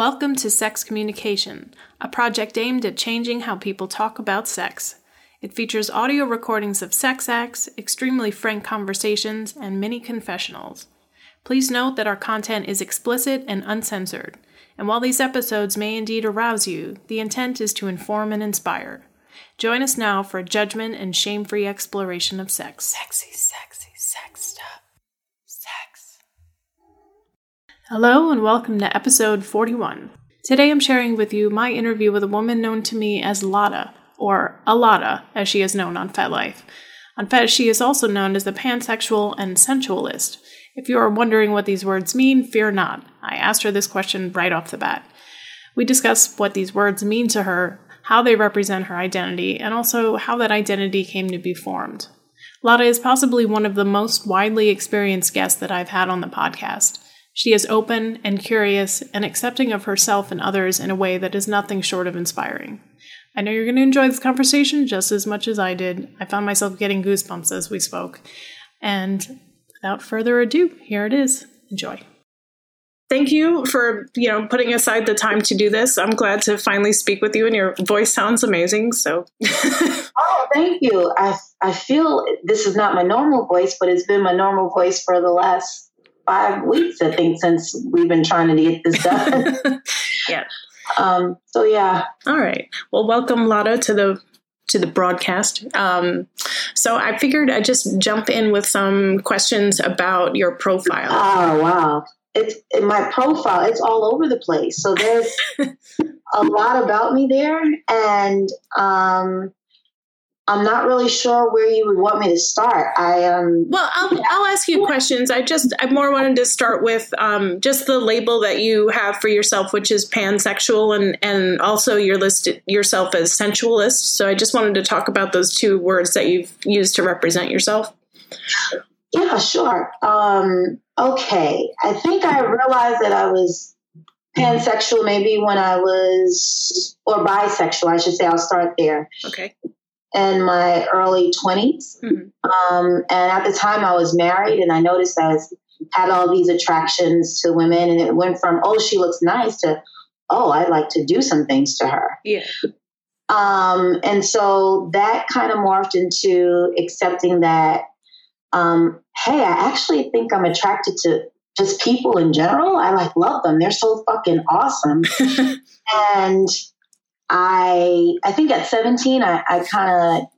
Welcome to Sex Communication, a project aimed at changing how people talk about sex. It features audio recordings of sex acts, extremely frank conversations, and many confessionals. Please note that our content is explicit and uncensored, and while these episodes may indeed arouse you, the intent is to inform and inspire. Join us now for a judgment and shame free exploration of sex. Sexy, sex stuff. Sex. Hello, and welcome to episode 41. Today I'm sharing with you my interview with a woman known to me as Lotta, or Alotta, as she is known on FetLife. On Fet, she is also known as the pansexual and sensualist. If you are wondering what these words mean, fear not. I asked her this question right off the bat. We discuss what these words mean to her, how they represent her identity, and also how that identity came to be formed. Lotta is possibly one of the most widely experienced guests that I've had on the podcast. She is open and curious and accepting of herself and others in a way that is nothing short of inspiring. I know you're going to enjoy this conversation just as much as I did. I found myself getting goosebumps as we spoke. And without further ado, here it is. Enjoy. Thank you for, you know, putting aside the time to do this. I'm glad to finally speak with you and your voice sounds amazing. So Oh, thank you. I I feel this is not my normal voice, but it's been my normal voice for the last five weeks, I think, since we've been trying to get this done. yeah. Um, so yeah. All right. Well, welcome Lotta to the to the broadcast. Um, so I figured I'd just jump in with some questions about your profile. Oh wow. It's in my profile, it's all over the place. So there's a lot about me there and um I'm not really sure where you would want me to start. I um Well, I'll, I'll ask you questions. I just I more wanted to start with um, just the label that you have for yourself, which is pansexual, and and also you're listed yourself as sensualist. So I just wanted to talk about those two words that you've used to represent yourself. Yeah, sure. Um, okay. I think I realized that I was pansexual maybe when I was, or bisexual, I should say. I'll start there. Okay. In my early 20s. Mm-hmm. Um, and at the time I was married, and I noticed I was, had all these attractions to women, and it went from, oh, she looks nice to, oh, I'd like to do some things to her. Yeah. Um, and so that kind of morphed into accepting that, um, hey, I actually think I'm attracted to just people in general. I like love them. They're so fucking awesome. and I, I think at 17, I, I kind of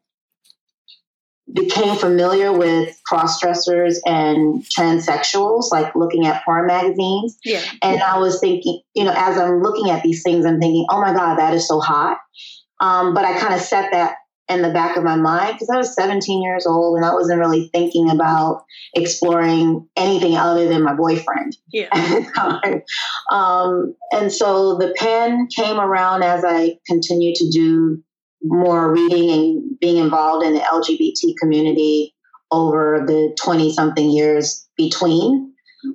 became familiar with cross dressers and transsexuals, like looking at porn magazines. Yeah. And I was thinking, you know, as I'm looking at these things, I'm thinking, oh my God, that is so hot. Um, but I kind of set that in the back of my mind because I was 17 years old and I wasn't really thinking about exploring anything other than my boyfriend Yeah. at the time. Um, and so the pan came around as I continued to do more reading and being involved in the LGBT community over the 20 something years between,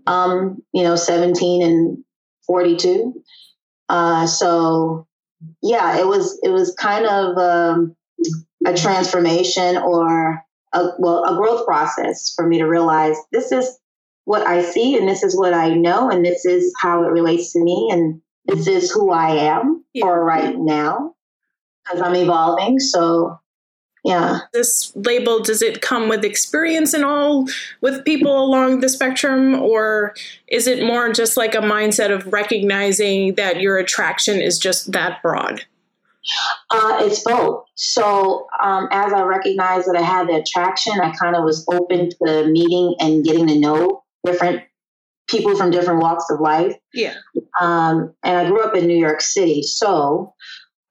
um, you know, 17 and 42. Uh, so yeah, it was, it was kind of, um, a transformation or a, well, a growth process for me to realize this is what I see and this is what I know and this is how it relates to me and this is who I am Yeah. for right now because I'm evolving. So yeah. This label does it come with experience and all with people along the spectrum, or is it more just like a mindset of recognizing that your attraction is just that broad? Uh, it's both. So um, as I recognized that I had the attraction, I kind of was open to meeting and getting to know different people from different walks of life. Yeah. Um, and I grew up in New York City, so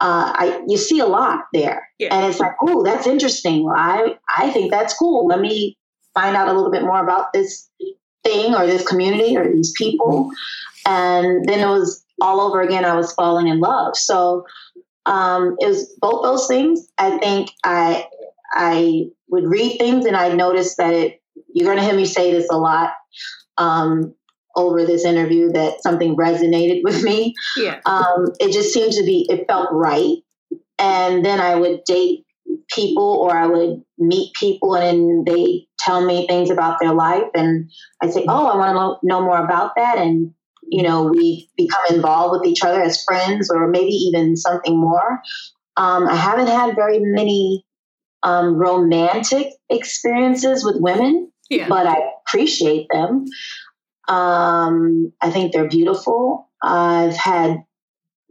uh, I you see a lot there, Yeah. and it's like, oh, that's interesting. I I think that's cool. Let me find out a little bit more about this thing or this community or these people, and then it was all over again. I was falling in love. So um, it was both those things. I think I I would read things and I noticed that it, you're going to hear me say this a lot um, over this interview that something resonated with me. Yeah. Um, it just seemed to be, it felt right. And then I would date people or I would meet people and they tell me things about their life and I say, oh, I want to know, know more about that. And you know, we become involved with each other as friends or maybe even something more. Um, I haven't had very many um, romantic experiences with women, yeah. but I appreciate them. Um, I think they're beautiful. I've had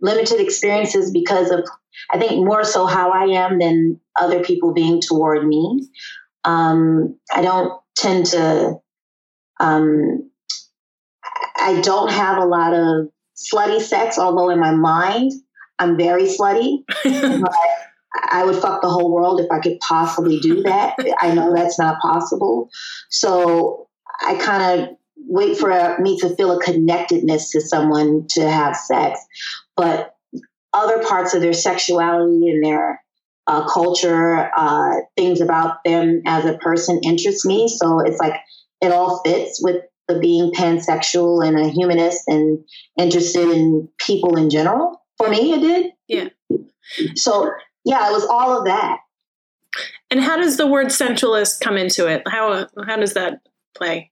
limited experiences because of, I think, more so how I am than other people being toward me. Um, I don't tend to, um, I don't have a lot of slutty sex, although in my mind, I'm very slutty. but I would fuck the whole world if I could possibly do that. I know that's not possible. So I kind of wait for me to feel a connectedness to someone to have sex. But other parts of their sexuality and their uh, culture, uh, things about them as a person interest me. So it's like it all fits with the being pansexual and a humanist and interested in people in general. For me, it did. Yeah. So yeah, it was all of that. And how does the word sensualist come into it? How how does that play?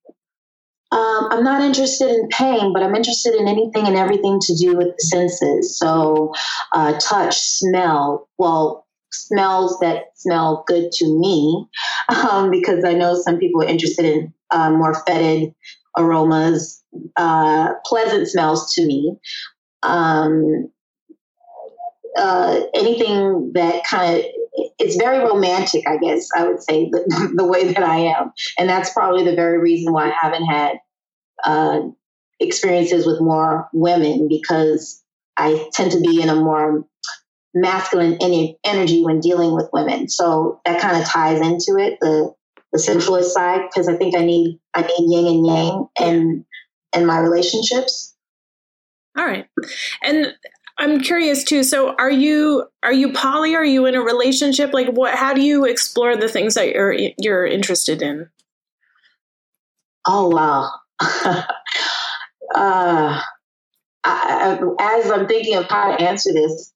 Um, I'm not interested in pain, but I'm interested in anything and everything to do with the senses. So, uh, touch, smell. Well, smells that smell good to me, um, because I know some people are interested in uh, more fetid aromas, uh, pleasant smells to me. Um, uh, anything that kind of it's very romantic, I guess I would say the, the way that I am, and that's probably the very reason why I haven't had uh, experiences with more women because I tend to be in a more masculine energy when dealing with women. So that kind of ties into it, the the sensualist side, because I think I need I need yin and yang and in my relationships. All right, and I'm curious too. So, are you are you poly? Are you in a relationship? Like, what? How do you explore the things that you're you're interested in? Oh wow. uh, I, as I'm thinking of how to answer this,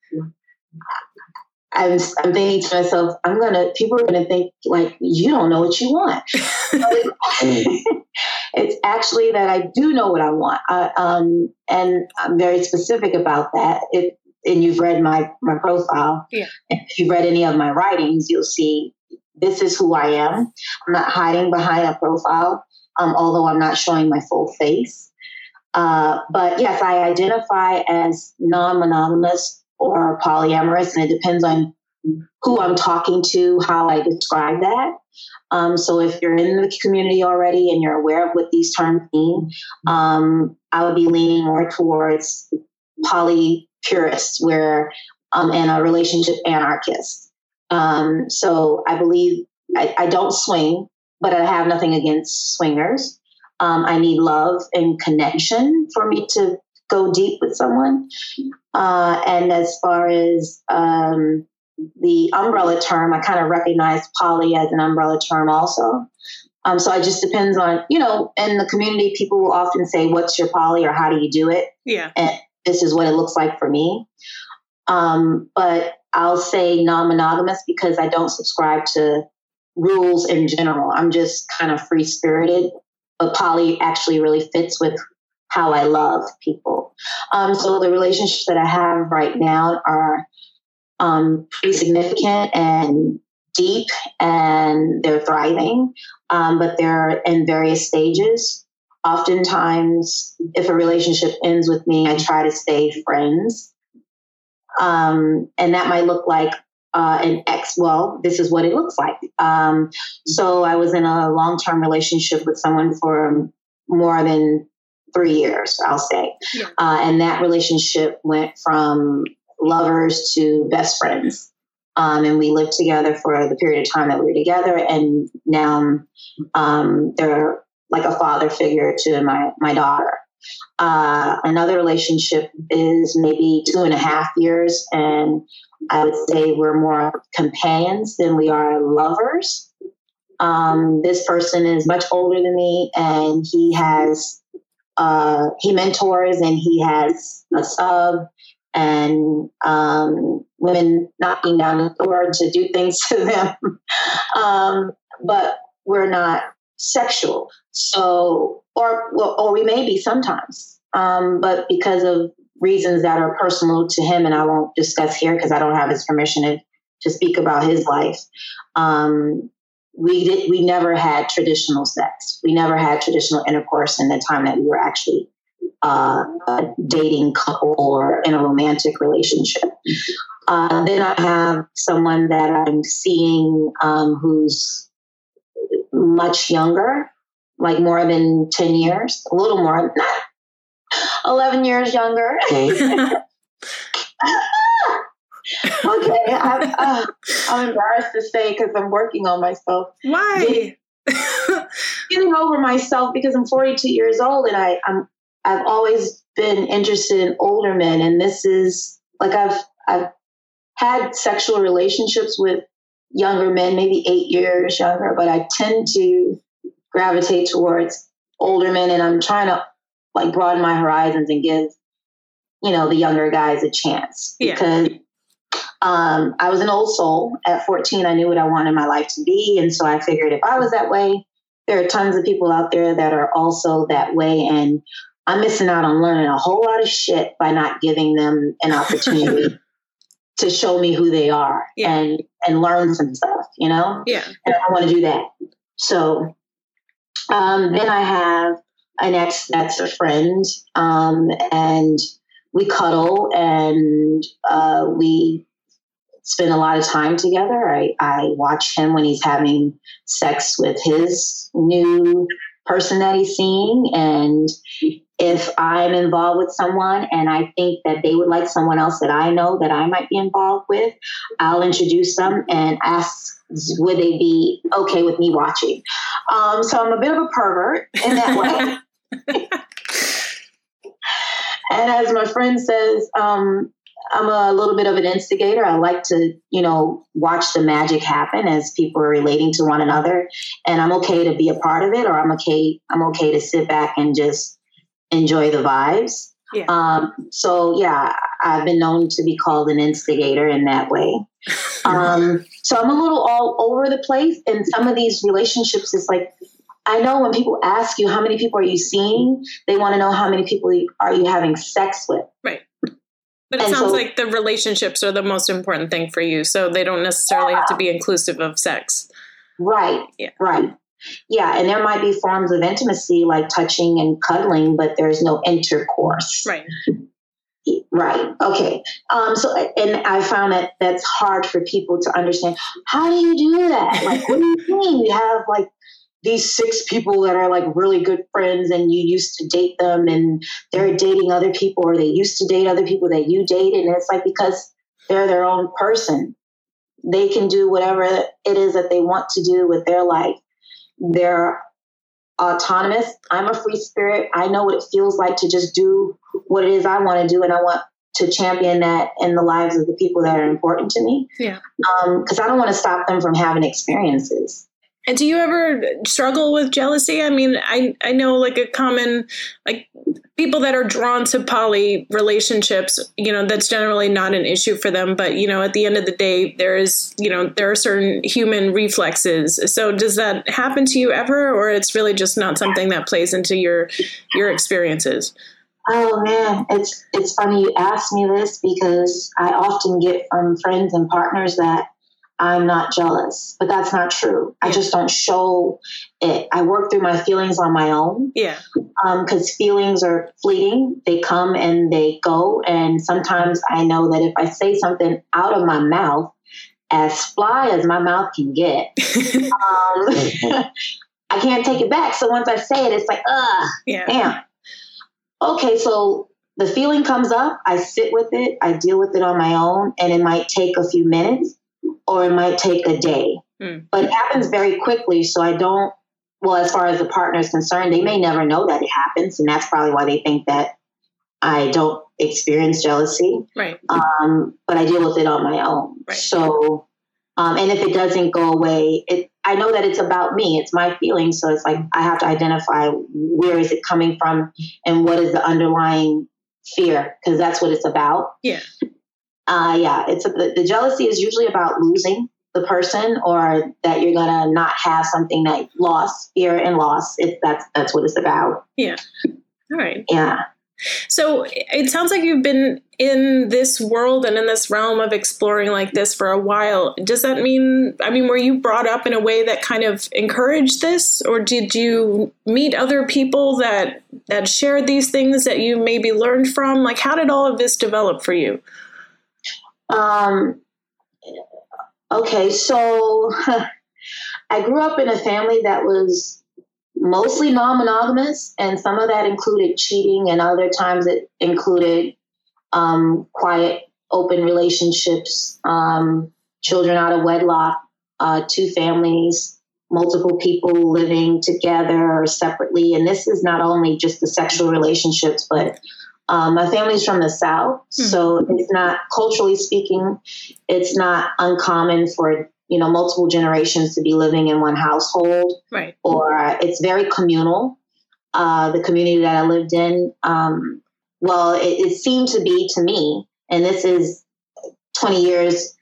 I'm, I'm thinking to myself, I'm gonna. People are gonna think like you don't know what you want. it's actually that I do know what I want, uh, um, and I'm very specific about that. It, and you've read my my profile. Yeah. If you've read any of my writings, you'll see this is who I am. I'm not hiding behind a profile, um, although I'm not showing my full face. Uh, but yes, I identify as non-monogamous or polyamorous, and it depends on who I'm talking to, how I describe that. Um, so if you're in the community already and you're aware of what these terms mean, um, I would be leaning more towards poly purists, where um, and a relationship anarchist. Um, so I believe I, I, don't swing, but I have nothing against swingers. Um, I need love and connection for me to go deep with someone. Uh, and as far as um, the umbrella term, I kind of recognize poly as an umbrella term also. Um, so it just depends on, you know, in the community, people will often say, What's your poly or how do you do it? Yeah. And this is what it looks like for me. Um, but I'll say non monogamous because I don't subscribe to rules in general. I'm just kind of free spirited. But poly actually really fits with how I love people. Um, so the relationships that I have right now are um, pretty significant and deep, and they're thriving, um, but they're in various stages. Oftentimes, if a relationship ends with me, I try to stay friends. Um, and that might look like uh, an ex. Well, this is what it looks like. Um, so I was in a long term relationship with someone for more than three years, I'll say. Yeah. Uh, and that relationship went from lovers to best friends. Um, and we lived together for the period of time that we were together. And now um, they're like a father figure to my, my daughter. Uh, another relationship is maybe two and a half years. And I would say we're more companions than we are lovers. Um, this person is much older than me and he has uh, he mentors and he has a sub and um, women knocking down the door to do things to them. um, but we're not sexual. So, or or we may be sometimes, um, but because of reasons that are personal to him, and I won't discuss here because I don't have his permission to, to speak about his life. Um, we did, we never had traditional sex. We never had traditional intercourse in the time that we were actually uh, a dating couple or in a romantic relationship. Uh, then I have someone that I'm seeing um, who's much younger, like more than 10 years, a little more, 11 years younger. okay, I'm, uh, I'm embarrassed to say because I'm working on myself. Why? Getting over myself because I'm 42 years old and I, I'm I've always been interested in older men, and this is like I've I've had sexual relationships with younger men, maybe eight years younger, but I tend to gravitate towards older men, and I'm trying to like broaden my horizons and give you know the younger guys a chance Yeah. because um, I was an old soul. At 14, I knew what I wanted my life to be, and so I figured if I was that way, there are tons of people out there that are also that way, and I'm missing out on learning a whole lot of shit by not giving them an opportunity to show me who they are Yeah. and and learn some stuff, you know. Yeah. And I want to do that. So um, then I have an ex that's a friend, um, and we cuddle and uh, we spend a lot of time together. I, I watch him when he's having sex with his new person that he's seeing. And if I'm involved with someone and I think that they would like someone else that I know that I might be involved with, I'll introduce them and ask would they be okay with me watching. Um, so I'm a bit of a pervert in that way. and as my friend says, um, I'm a little bit of an instigator. I like to, you know, watch the magic happen as people are relating to one another, and I'm okay to be a part of it, or I'm okay. I'm okay to sit back and just enjoy the vibes. Yeah. Um, so yeah, I've been known to be called an instigator in that way. Um, so I'm a little all over the place, and some of these relationships is like. I know when people ask you how many people are you seeing, they want to know how many people are you having sex with. Right. But it And sounds so- like the relationships are the most important thing for you, so they don't necessarily have to be inclusive of sex. Right. Yeah. Right. Yeah, and there might be forms of intimacy like touching and cuddling, but there's no intercourse. Right. Right. Okay. Um, so, and I found that that's hard for people to understand. How do you do that? Like, what do you mean? You have like these six people that are like really good friends, and you used to date them, and they're dating other people, or they used to date other people that you dated, and it's like because they're their own person, they can do whatever it is that they want to do with their life. They're autonomous. I'm a free spirit. I know what it feels like to just do what it is I want to do, and I want to champion that in the lives of the people that are important to me. Yeah. Um, because I don't want to stop them from having experiences. And do you ever struggle with jealousy? I mean, I I know like a common like people that are drawn to poly relationships, you know, that's generally not an issue for them, but you know, at the end of the day there is, you know, there are certain human reflexes. So does that happen to you ever or it's really just not something that plays into your your experiences? Oh man, it's it's funny you ask me this because I often get from friends and partners that I'm not jealous, but that's not true. I just don't show it. I work through my feelings on my own. Yeah. because feelings are fleeting. They come and they go. And sometimes I know that if I say something out of my mouth, as fly as my mouth can get, um, I can't take it back. So once I say it, it's like, ugh, Yeah. damn. Okay, so the feeling comes up. I sit with it. I deal with it on my own, and it might take a few minutes or it might take a day. Hmm. But it happens very quickly. So I don't well, as far as the partner is concerned, they may never know that it happens, and that's probably why they think that I don't experience jealousy. Right. Um, but I deal with it on my own. Right. So, um, and if it doesn't go away, it I know that it's about me. It's my feelings. So it's like I have to identify where is it coming from and what is the underlying fear because that's what it's about. Yeah. Uh, yeah, it's a, the, the jealousy is usually about losing the person or that you're gonna not have something that loss, fear and loss. It's that's that's what it's about. Yeah. All right. Yeah. So it sounds like you've been in this world and in this realm of exploring like this for a while. Does that mean, I mean, were you brought up in a way that kind of encouraged this, or did you meet other people that that shared these things that you maybe learned from? Like, how did all of this develop for you? Um. Okay, so I grew up in a family that was mostly non-monogamous, and some of that included cheating, and other times it included um, quiet, open relationships, um, children out of wedlock, uh, two families, multiple people living together or separately, and this is not only just the sexual relationships, but um, my family's from the South, mm-hmm. so it's not culturally speaking, it's not uncommon for you know multiple generations to be living in one household. Right. Or uh, it's very communal. Uh, the community that i lived in um, well it, it, seemed to be to me and this is 20 years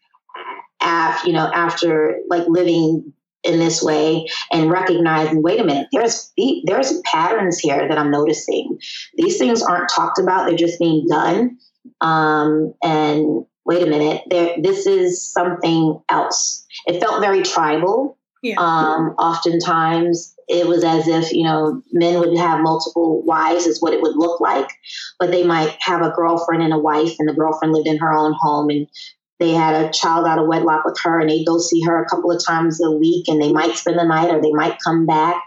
after you know after like living in this way and recognizing wait a minute there's there's patterns here that i'm noticing these things aren't talked about they're just being done um, and wait a minute, there, this is something else. It felt very tribal. Yeah. Um, oftentimes, it was as if you know men would have multiple wives, is what it would look like, but they might have a girlfriend and a wife, and the girlfriend lived in her own home, and they had a child out of wedlock with her, and they'd go see her a couple of times a week, and they might spend the night or they might come back.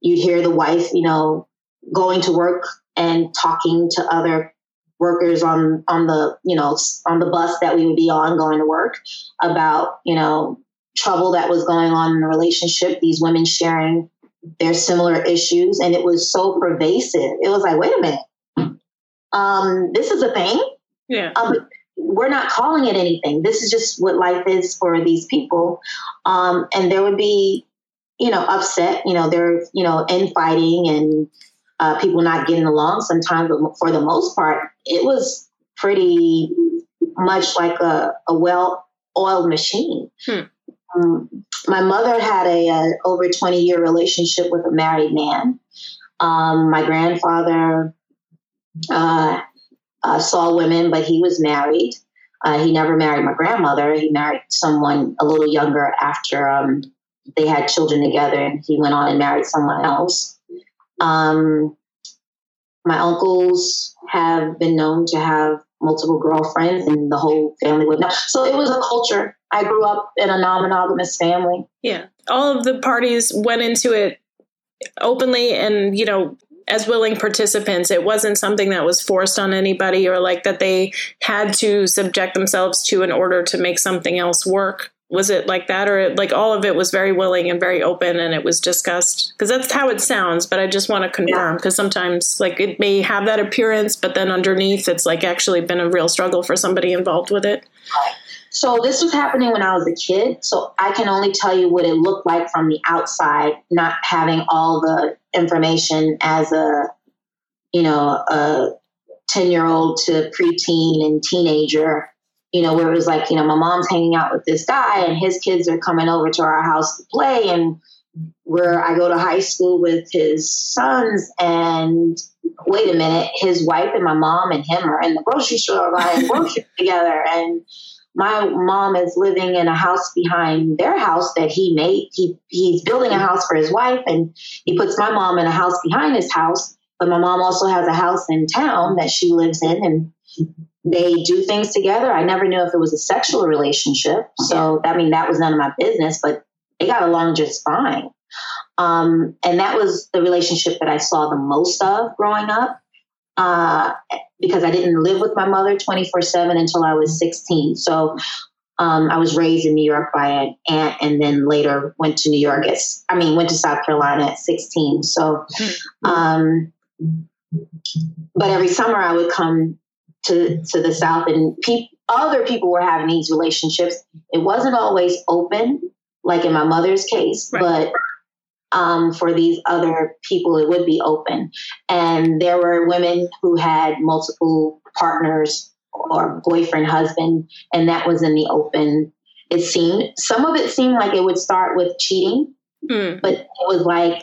You'd hear the wife, you know, going to work and talking to other workers on on the you know on the bus that we would be on going to work about you know trouble that was going on in the relationship these women sharing their similar issues and it was so pervasive. It was like wait a minute. Um, this is a thing. Yeah. Um, we're not calling it anything this is just what life is for these people um, and there would be you know upset you know they're you know infighting and uh, people not getting along sometimes, but for the most part, it was pretty much like a, a well oiled machine. Hmm. Um, my mother had a, a, over 20 year relationship with a married man. Um, my grandfather uh, uh, saw women, but he was married. Uh, he never married my grandmother. He married someone a little younger after um, they had children together, and he went on and married someone else. Um, my uncles have been known to have multiple girlfriends, and the whole family would know. So it was a culture. I grew up in a non monogamous family. Yeah. All of the parties went into it openly and, you know, as willing participants. It wasn't something that was forced on anybody or like that they had to subject themselves to in order to make something else work was it like that or like all of it was very willing and very open and it was discussed because that's how it sounds but i just want to confirm because yeah. sometimes like it may have that appearance but then underneath it's like actually been a real struggle for somebody involved with it so this was happening when i was a kid so i can only tell you what it looked like from the outside not having all the information as a you know a 10 year old to preteen and teenager you know, where it was like, you know, my mom's hanging out with this guy and his kids are coming over to our house to play. And where I go to high school with his sons and wait a minute, his wife and my mom and him are in the grocery store buying groceries together. And my mom is living in a house behind their house that he made. He he's building a house for his wife and he puts my mom in a house behind his house. But my mom also has a house in town that she lives in and they do things together. I never knew if it was a sexual relationship. So, I mean, that was none of my business, but they got along just fine. Um, and that was the relationship that I saw the most of growing up uh, because I didn't live with my mother 24 7 until I was 16. So, um, I was raised in New York by an aunt and then later went to New York at, I mean, went to South Carolina at 16. So, hmm. um, but every summer I would come to to the south, and pe- other people were having these relationships. It wasn't always open, like in my mother's case, right. but um, for these other people, it would be open. And there were women who had multiple partners or boyfriend, husband, and that was in the open. it seemed some of it seemed like it would start with cheating, Mm. but it was like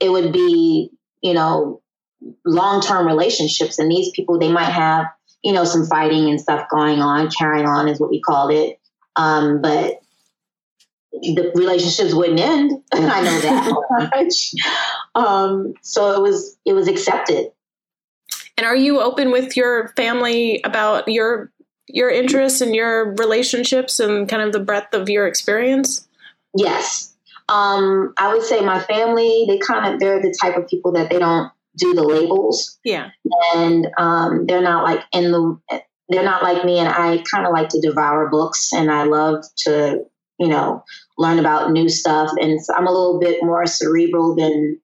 it would be, you know, long term relationships. And these people, they might have, you know, some fighting and stuff going on. Carrying on is what we called it. Um, but the relationships wouldn't end. I know that much. Um, so it was it was accepted. And are you open with your family about your your interests and your relationships and kind of the breadth of your experience? Yes. Um, I would say my family, they kind of they're the type of people that they don't do the labels Yeah. and um, they're not like in the they're not like me and I kind of like to devour books and I love to, you know, learn about new stuff and so I'm a little bit more cerebral than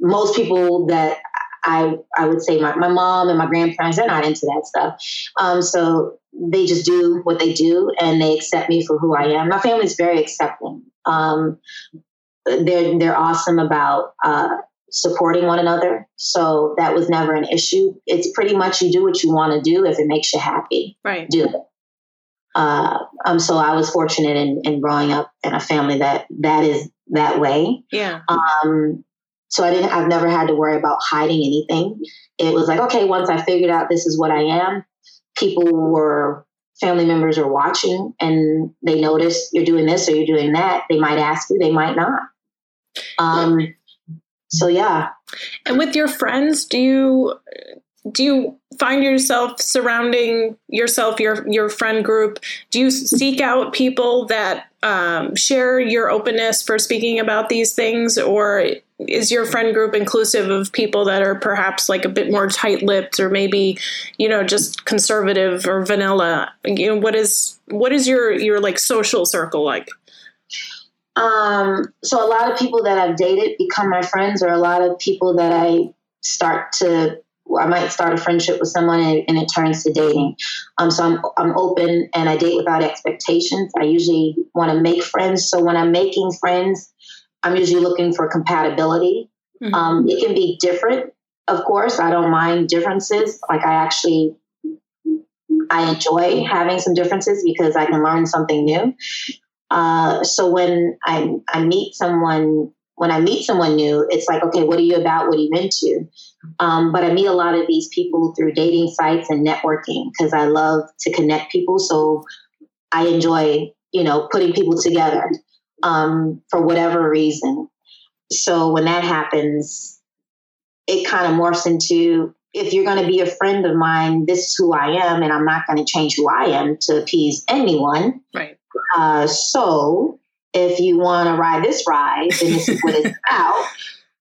most people that I I would say my, my mom and my grandparents they're not into that stuff. Um, so they just do what they do and they accept me for who I am. My family's very accepting. Um, they're they're awesome about uh, supporting one another. So that was never an issue. It's pretty much you do what you want to do if it makes you happy, Right. do it. Uh, um, so I was fortunate in, in growing up in a family that that is that way. Yeah. Um, so I didn't. I've never had to worry about hiding anything. It was like, okay, once I figured out this is what I am, people were family members are watching and they notice you're doing this or you're doing that. They might ask you, they might not. Um, so yeah, And with your friends, do you do you find yourself surrounding yourself your your friend group? Do you seek out people that um, share your openness for speaking about these things, or is your friend group inclusive of people that are perhaps like a bit more tight-lipped, or maybe you know just conservative or vanilla? You know, what is what is your your like social circle like? Um, so a lot of people that I've dated become my friends, or a lot of people that I start to, I might start a friendship with someone and, and it turns to dating. Um, so I'm I'm open and I date without expectations. I usually want to make friends. So when I'm making friends, I'm usually looking for compatibility. Mhm. Um, it can be different, of course. I don't mind differences. Like I actually, I enjoy having some differences because I can learn something new. Uh, so when I I meet someone, when I meet someone new, it's like, okay, what are you about? What are you into? Um, but I meet a lot of these people through dating sites and networking because I love to connect people. So I enjoy, you know, putting people together um, for whatever reason. So when that happens, it kind of morphs into if you're going to be a friend of mine, this is who I am, and I'm not going to change who I am to appease anyone. Right. Uh, so if you want to ride this ride, then this is what it's about.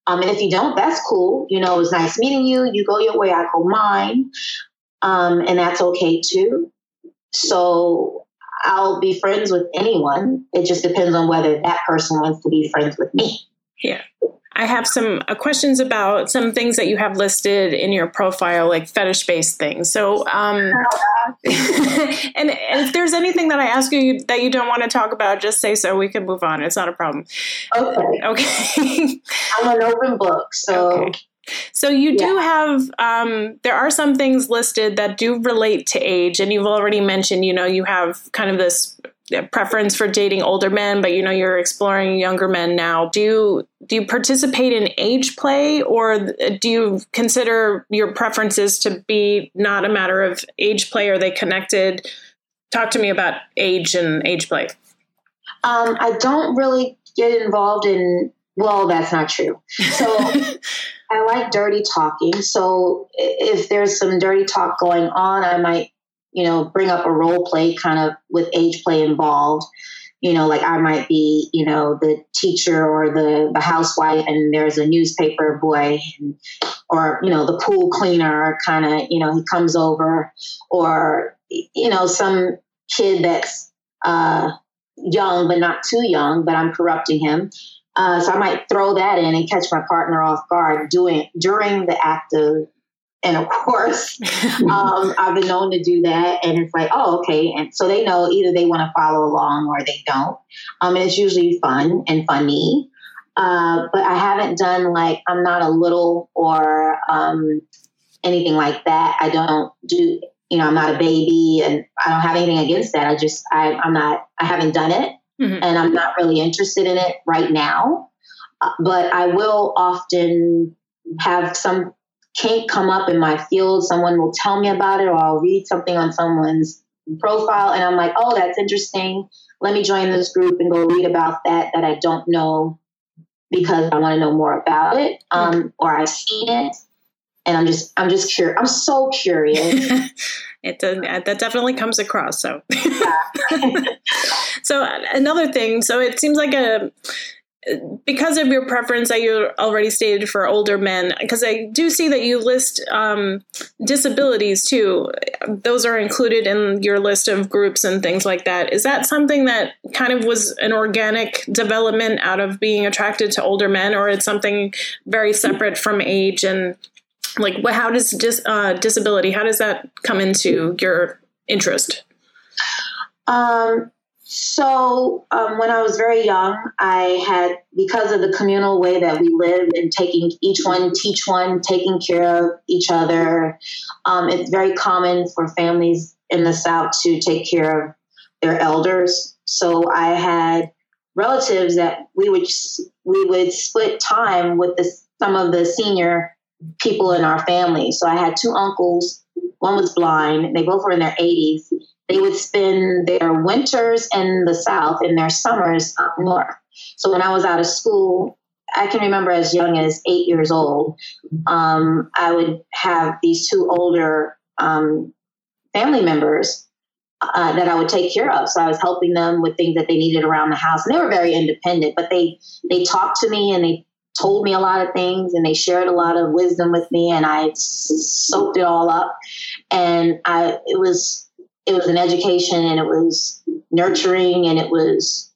Um, and if you don't, that's cool. You know, it was nice meeting you. You go your way, I go mine. Um, and that's okay too. So I'll be friends with anyone. It just depends on whether that person wants to be friends with me. Yeah. I have some uh, questions about some things that you have listed in your profile, like fetish based things. So, um, and, and if there's anything that I ask you that you don't want to talk about, just say so. We can move on. It's not a problem. Okay. Okay. I'm an open book. So Okay. So you do have um, there are some things listed that do relate to age, and you've already mentioned, you know, you have kind of this preference for dating older men, but you know you're exploring younger men now. Do you do you participate in age play, or do you consider your preferences to be not a matter of age play? Are they connected? Talk to me about age and age play. um, I don't really get involved in, well, that's not true. So I like dirty talking. So if there's some dirty talk going on, I might, you know, bring up a role play kind of with age play involved. You know, like I might be, you know, the teacher or the, the housewife, and there's a newspaper boy, and, or, you know, the pool cleaner kind of, you know, he comes over, or, you know, some kid that's uh, young, but not too young, but I'm corrupting him. Uh, so I might throw that in and catch my partner off guard doing during the act of, and of course, um, I've been known to do that, and it's like, oh, okay, and so they know either they want to follow along or they don't. Um, and it's usually fun and funny, uh, but I haven't done like I'm not a little or um, anything like that. I don't do you know, I'm not a baby and I don't have anything against that. I just, I, I'm not, I haven't done it mm-hmm. and I'm not really interested in it right now. Uh, but I will often have some kink come up in my field. Someone will tell me about it or I'll read something on someone's profile and I'm like, oh, that's interesting. Let me join this group and go read about that that I don't know because I want to know more about it um, or I've seen it and I'm just I'm just curious. I'm so curious. it does, that definitely comes across. So, so another thing. So it seems like a because of your preference that you already stated for older men, because I do see that you list um, disabilities too. Those are included in your list of groups and things like that. Is that something that kind of was an organic development out of being attracted to older men, or it's something very separate from age and like how does dis, uh, disability how does that come into your interest? Um, so, um, when I was very young, I had, because of the communal way that we live and taking each one, teach one, taking care of each other, um, it's very common for families in the South to take care of their elders. So, I had relatives that we would we would split time with the, some of the senior people in our family. So, I had two uncles. One was blind. They both were in their 80s they would spend their winters in the South and their summers up north. So when I was out of school, I can remember as young as eight years old, um, I would have these two older um, family members uh, that I would take care of. So I was helping them with things that they needed around the house, and they were very independent. But they they talked to me and they told me a lot of things, and they shared a lot of wisdom with me, and I soaked it all up. And I it was it was an education and it was nurturing and it was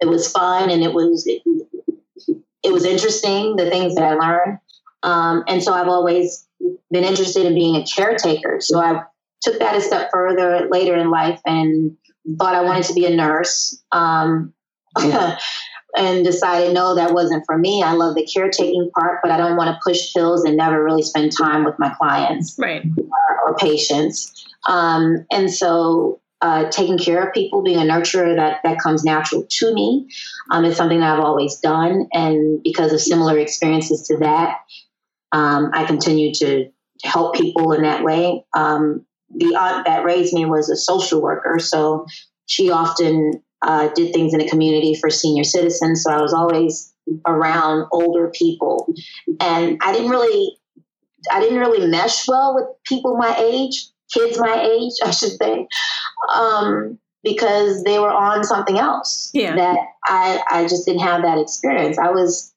it was fun and it was it, it was interesting the things that I learned. Um, and so I've always been interested in being a caretaker. So I took that a step further later in life and thought I wanted to be a nurse. Um, and decided no, that wasn't for me. I love the caretaking part, but I don't want to push pills and never really spend time with my clients right. or, or patients. Um, and so uh, taking care of people, being a nurturer, that, that comes natural to me. Um, it's something that I've always done. And because of similar experiences to that, um, I continue to help people in that way. Um, the aunt that raised me was a social worker. So she often uh, did things in the community for senior citizens. So I was always around older people. And I didn't really I didn't really mesh well with people my age kids my age, I should say, um, because they were on something else yeah. that I, I just didn't have that experience. I was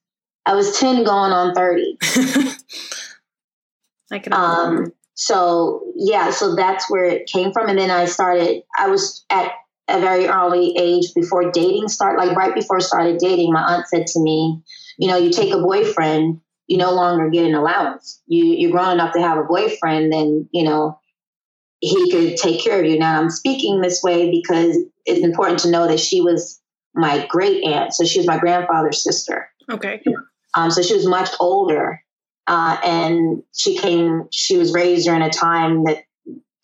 I was 10 going on 30. I can um, so yeah, so that's where it came from. And then I started, I was at a very early age before dating started, like right before I started dating, my aunt said to me, you know, you take a boyfriend, you no longer get an allowance. You, you're grown enough to have a boyfriend, then, you know, he could take care of you. Now, I'm speaking this way because it's important to know that she was my great aunt. So she was my grandfather's sister. Okay. Um, so she was much older. Uh, and she came, she was raised during a time that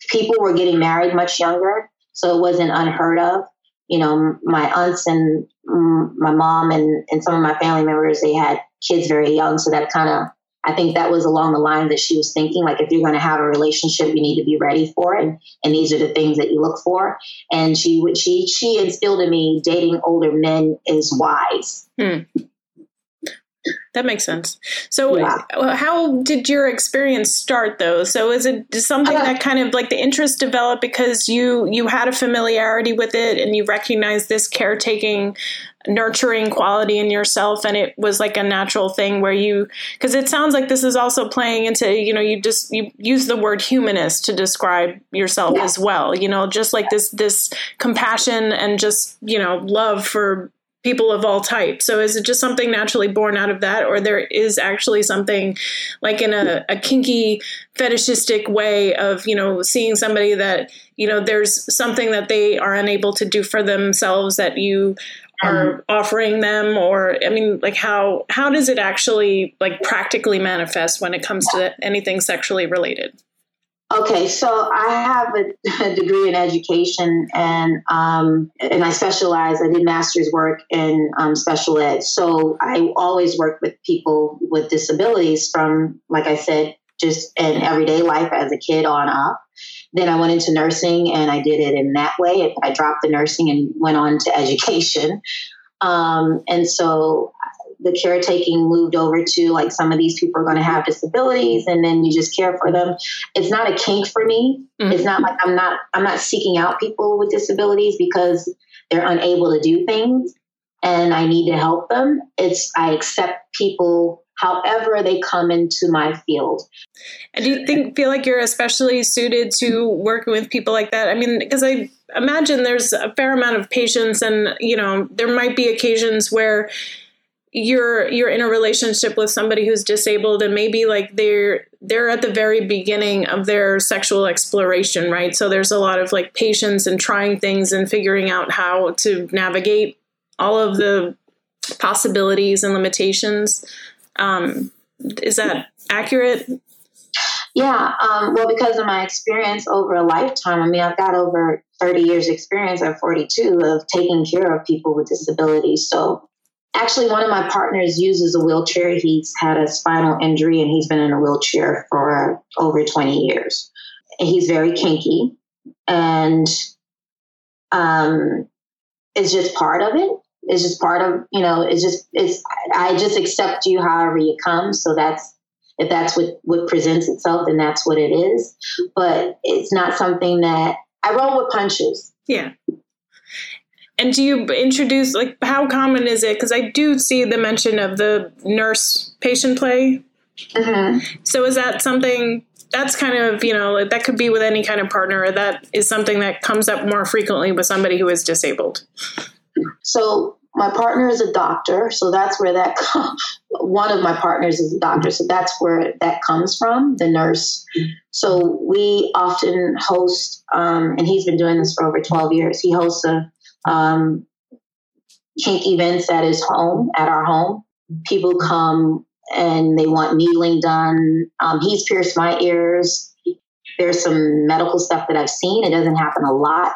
people were getting married much younger. So it wasn't unheard of. You know, my aunts and my mom and, and some of my family members, they had kids very young. So that kind of I think that was along the line that she was thinking, like, if you're going to have a relationship, you need to be ready for it. And these are the things that you look for. And she would, she, she instilled in me dating older men is wise. Hmm. That makes sense. So, yeah. how did your experience start, though? So, is it something uh, that kind of like the interest developed because you you had a familiarity with it and you recognized this caretaking nurturing quality in yourself and it was like a natural thing where you because it sounds like this is also playing into you know you just you use the word humanist to describe yourself yeah. as well you know just like this this compassion and just you know love for people of all types. So is it just something naturally born out of that, or there is actually something like in a, a, kinky, fetishistic way of you know seeing somebody that you know there's something that they are unable to do for themselves that you are um, offering them? Or i mean like how how does it actually like practically manifest when it comes to anything sexually related Okay, so I have a, a degree in education, and um, and I specialize. I did master's work in um, special ed, so I always worked with people with disabilities from, like I said, just in everyday life as a kid on up. Then I went into nursing, and I did it in that way. I dropped the nursing and went on to education. Um, and so the caretaking moved over to like some of these people are going to have disabilities and then you just care for them. It's not a kink for me. Mm-hmm. it's not like i'm not i'm not seeking out people with disabilities because they're unable to do things and i need to help them. It's i accept people however they come into my field. And do you think feel like you're especially suited to working with people like that? I mean because i imagine there's a fair amount of patience and you know there might be occasions where you're you're in a relationship with somebody who's disabled and maybe like they're they're at the very beginning of their sexual exploration right? So there's a lot of like patience and trying things and figuring out how to navigate all of the possibilities and limitations. Um, is that accurate? Yeah um, well because of my experience over a lifetime i mean i've got over 30 years experience at 42 of taking care of people with disabilities. So actually one of my partners uses a wheelchair. He's had a spinal injury and he's been in a wheelchair for over 20 years. He's very kinky and um, it's just part of it. It's just part of you know it's just it's i just accept you however you come. So that's if that's what what presents itself then that's what it is. But it's not something that i roll with punches. Yeah and do you introduce like how common is it? Because I do see the mention of the nurse patient play. Mm-hmm. So is that something that's kind of you know that could be with any kind of partner, or that is something that comes up more frequently with somebody who is disabled? So my partner is a doctor, so that's where that one of my partners is a doctor, so that's where that comes from, the nurse. So we often host, um, and he's been doing this for over twelve years. He hosts a um, kink events at his home, at our home. People come and they want needling done. Um, he's pierced my ears. There's some medical stuff that I've seen. It doesn't happen a lot.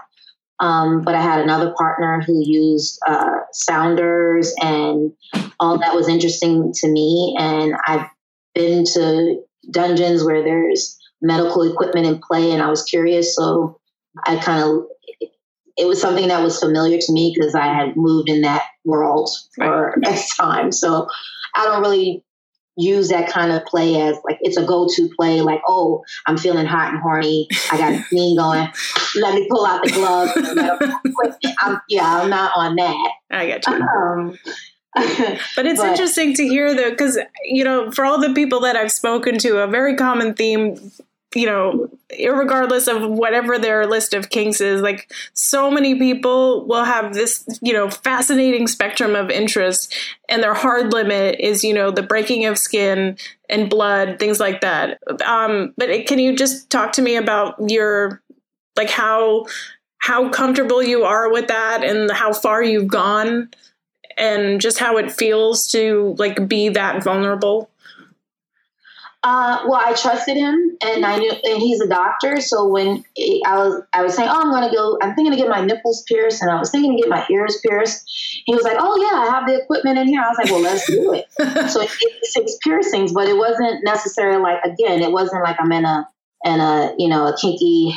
Um, but I had another partner who used uh, sounders, and all that was interesting to me. And I've been to dungeons where there's medical equipment in play, and I was curious. So I kind of it was something that was familiar to me because I had moved in that world for X time. So I don't really use that kind of play as like it's a go-to play like oh i'm feeling hot and horny i got a scene going let me pull out the glove I'm, yeah i'm not on that. I got you. Um, but it's but, interesting to hear though because you know for all the people that i've spoken to a very common theme you know, regardless of whatever their list of kinks is, like so many people will have this, you know, fascinating spectrum of interest, and their hard limit is, you know, the breaking of skin and blood, things like that. Um, but it, can you just talk to me about your, like how how comfortable you are with that, and how far you've gone, and just how it feels to like be that vulnerable? Uh, well, I trusted him, and I knew, and he's a doctor. So when I was, I was saying, "Oh, I'm going to go. I'm thinking to get my nipples pierced, and I was thinking to get my ears pierced." He was like, "Oh yeah, I have the equipment in here." I was like, "Well, let's do it." so it, six piercings, but it wasn't necessarily like again, it wasn't like I'm in a in a you know a kinky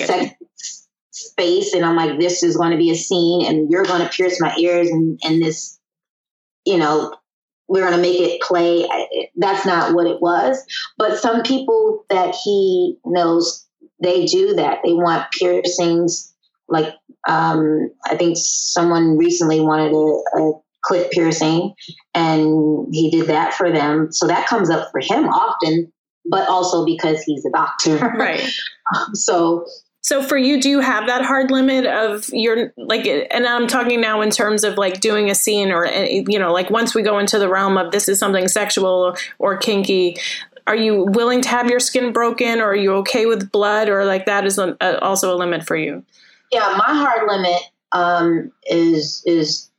sex space, and I'm like, "This is going to be a scene, and you're going to pierce my ears, and and this." You know, we're going to make it play. That's not what it was. But some people that he knows, they do that. They want piercings. Like, um, I think someone recently wanted a, a clit piercing and he did that for them. So that comes up for him often, but also because he's a doctor. Right. so so for you, do you have that hard limit of your like? And I'm talking now in terms of like doing a scene, or you know, like once we go into the realm of this is something sexual or kinky. Are you willing to have your skin broken, or are you okay with blood, or like that is a, a, also a limit for you? Yeah, my hard limit um, is is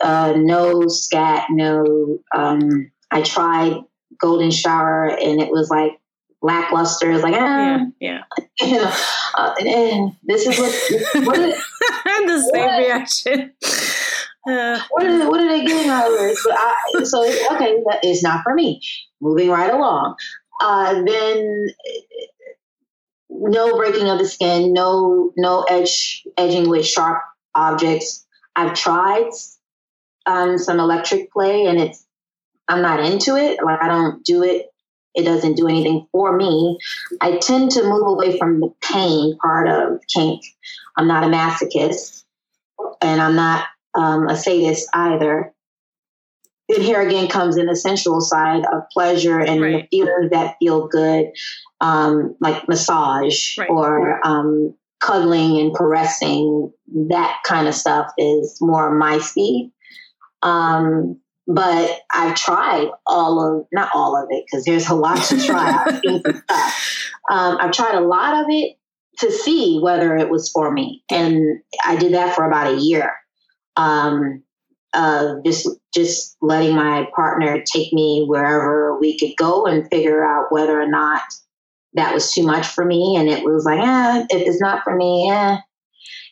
uh, no scat, no. Um, I tried golden shower, and it was like lackluster. It's like, ah, yeah, yeah. you know, uh, this is what, what is, the same What? reaction. Uh, what are, what are they getting out of this? But I, so okay, that is not for me. Moving right along. Uh, then no breaking of the skin, no no edge edging with sharp objects. I've tried um, some electric play, and it's I'm not into it. Like I don't do it. It doesn't do anything for me. I tend to move away from the pain part of kink. I'm not a masochist, and I'm not um, a sadist either. And here again comes in the sensual side of pleasure and Right. the feelings that feel good, um, like massage Right. or um, cuddling and caressing. That kind of stuff is more my speed. Um, but I've tried all of, not all of it, because there's a lot to try. I've seen some stuff. Um, I've tried a lot of it to see whether it was for me. And I did that for about a year. Um, uh, just just letting my partner take me wherever we could go and figure out whether or not that was too much for me. And it was like, eh, if it's not for me, eh.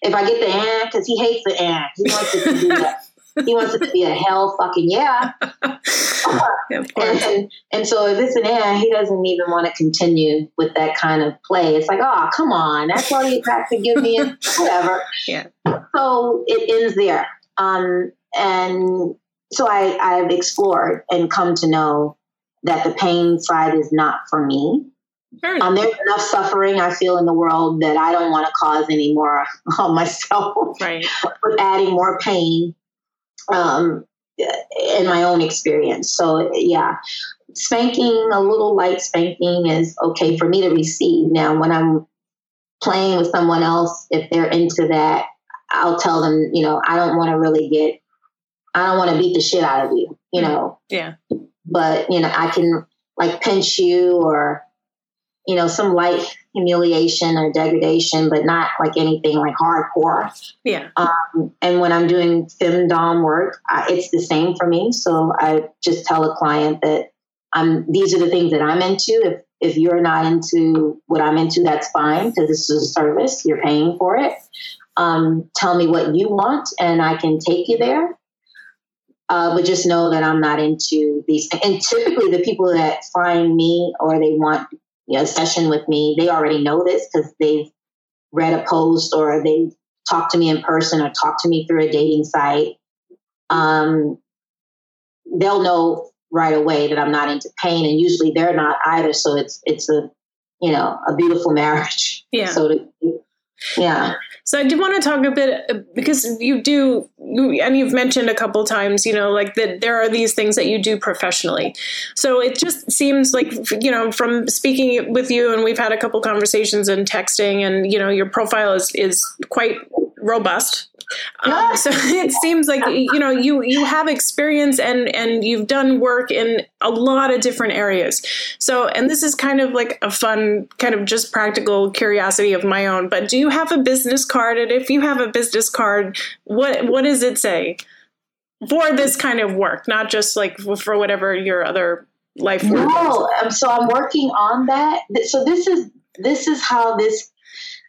If I get the eh, because he hates the eh. He wants it to be a, he wants it to be a hell fucking yeah. yeah. And, and so if it's an eh, he doesn't even want to continue with that kind of play. It's like, oh, come on, that's all you have to give me, whatever. Yeah. So it ends there. Um, and so I, I've explored and come to know that the pain side is not for me. Fair. Um, there's enough suffering I feel in the world that I don't want to cause any more on myself right. with adding more pain um, in my own experience. So, yeah, spanking, a little light spanking is okay for me to receive. Now, when I'm playing with someone else, if they're into that, I'll tell them, you know, I don't want to really get, I don't want to beat the shit out of you, you know, Yeah. but, you know, I can like pinch you or, you know, some light humiliation or degradation, but not like anything like hardcore. Yeah. Um, and when I'm doing femdom work, I, it's the same for me. So I just tell a client that I'm these are the things that I'm into. If if you're not into what I'm into, that's fine because this is a service. You're paying for it. Um, tell me what you want, and I can take you there. Uh, but just know that I'm not into these. And typically, the people that find me or they want you know, a session with me, they already know this because they've read a post or they talk to me in person or talk to me through a dating site, um, they'll know right away that I'm not into pain, and usually they're not either. So it's it's a you know a beautiful marriage. Yeah. So to, yeah. So I do want to talk a bit because you do, and you've mentioned a couple times, you know, like that there are these things that you do professionally. So it just seems like, you know, from speaking with you, and we've had a couple conversations and texting, and you know, your profile is is quite robust. Um, so it seems like you know you you have experience and and you've done work in a lot of different areas. So and this is kind of like a fun kind of just practical curiosity of my own. But do you have a business card? And if you have a business card, what what does it say for this kind of work? Not just like for whatever your other life work. is. No, um, so I'm working on that. So this is this is how this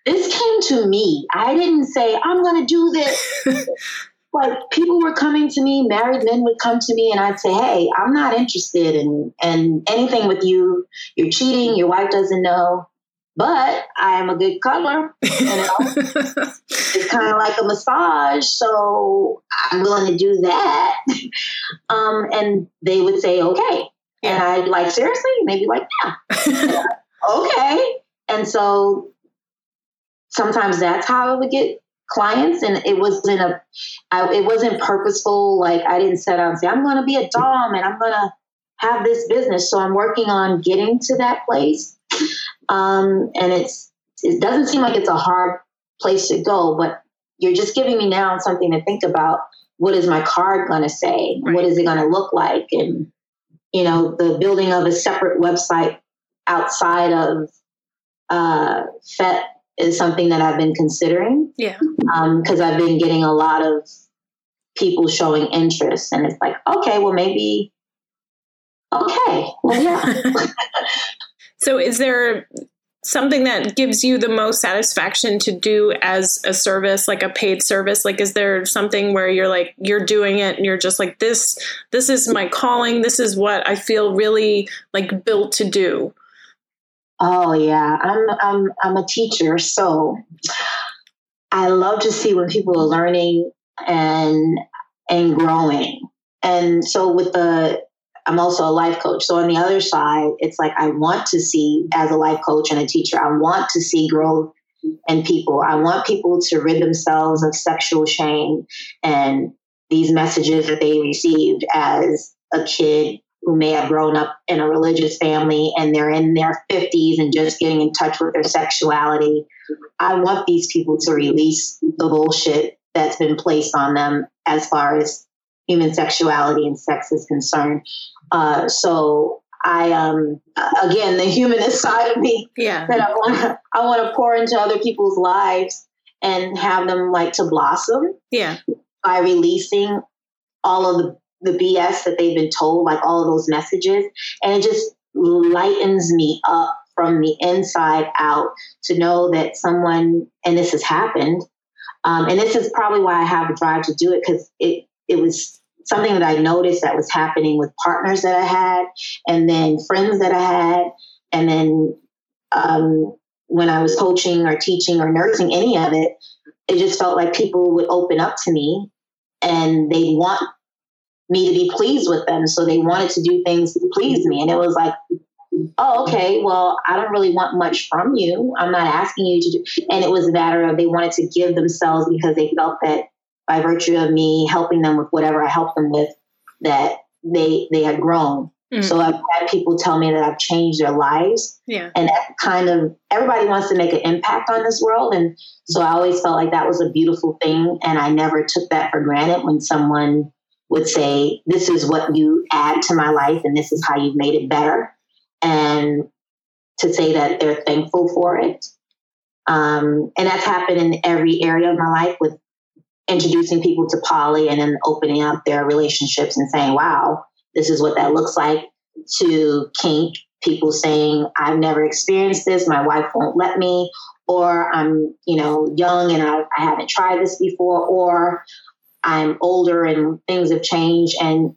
this came to me. I didn't say I'm going to do this. like people were coming to me, married men would come to me, and I'd say, "Hey, I'm not interested in in anything with you. You're cheating. Your wife doesn't know." But I am a good it it's kind of like a massage, so I'm willing to do that. um, and they would say, okay. And I'd like, seriously? And they'd be like, yeah. okay. And so sometimes that's how I would get clients. And it wasn't a, I, it wasn't purposeful. Like I didn't set out and say, I'm going to be a Dom and I'm going to have this business. So I'm working on getting to that place. Um, and it's, it doesn't seem like it's a hard place to go, but you're just giving me now something to think about. What is my card going to say? Right. What is it going to look like? And, you know, the building of a separate website outside of uh, FET is something that I've been considering Yeah. Um, because I've been getting a lot of people showing interest. And it's like, okay, well, maybe, okay, well, yeah. So, is there something that gives you the most satisfaction to do as a service like a paid service like is there something where you're like you're doing it and you're just like this this is my calling this is what i feel really like built to do oh yeah i'm i'm i'm a teacher so i love to see when people are learning and and growing and so with the I'm also a life coach. So on the other side, it's like I want to see as a life coach and a teacher, I want to see growth in people. I want people to rid themselves of sexual shame and these messages that they received as a kid who may have grown up in a religious family and they're in their 50s and just getting in touch with their sexuality. I want these people to release the bullshit that's been placed on them as far as human sexuality and sex is concerned. Uh, so I um again the humanist side of me yeah that I want to I want to pour into other people's lives and have them like to blossom yeah by releasing all of the the BS that they've been told like all of those messages. And it just lightens me up from the inside out to know that someone and this has happened um, and this is probably why I have a drive to do it because it it was something that I noticed that was happening with partners that I had, and then friends that I had, and then um, when I was coaching or teaching or nursing any of it, it just felt like people would open up to me and they want me to be pleased with them. So they wanted to do things to please me. And it was like, oh, okay, well, I don't really want much from you. I'm not asking you to do. And it was a matter of they wanted to give themselves because they felt that by virtue of me helping them with whatever I helped them with, that they they had grown. Mm. So I've had people tell me that I've changed their lives. Yeah. And that kind of everybody wants to make an impact on this world. And so I always felt like that was a beautiful thing. And I never took that for granted when someone would say, This is what you add to my life and this is how you've made it better. And to say that they're thankful for it. Um, and that's happened in every area of my life with introducing people to poly and then opening up their relationships and saying, wow, this is what that looks like, to kink, people saying, I've never experienced this, my wife won't let me, or I'm, you know, young and I, I haven't tried this before, or I'm older and things have changed and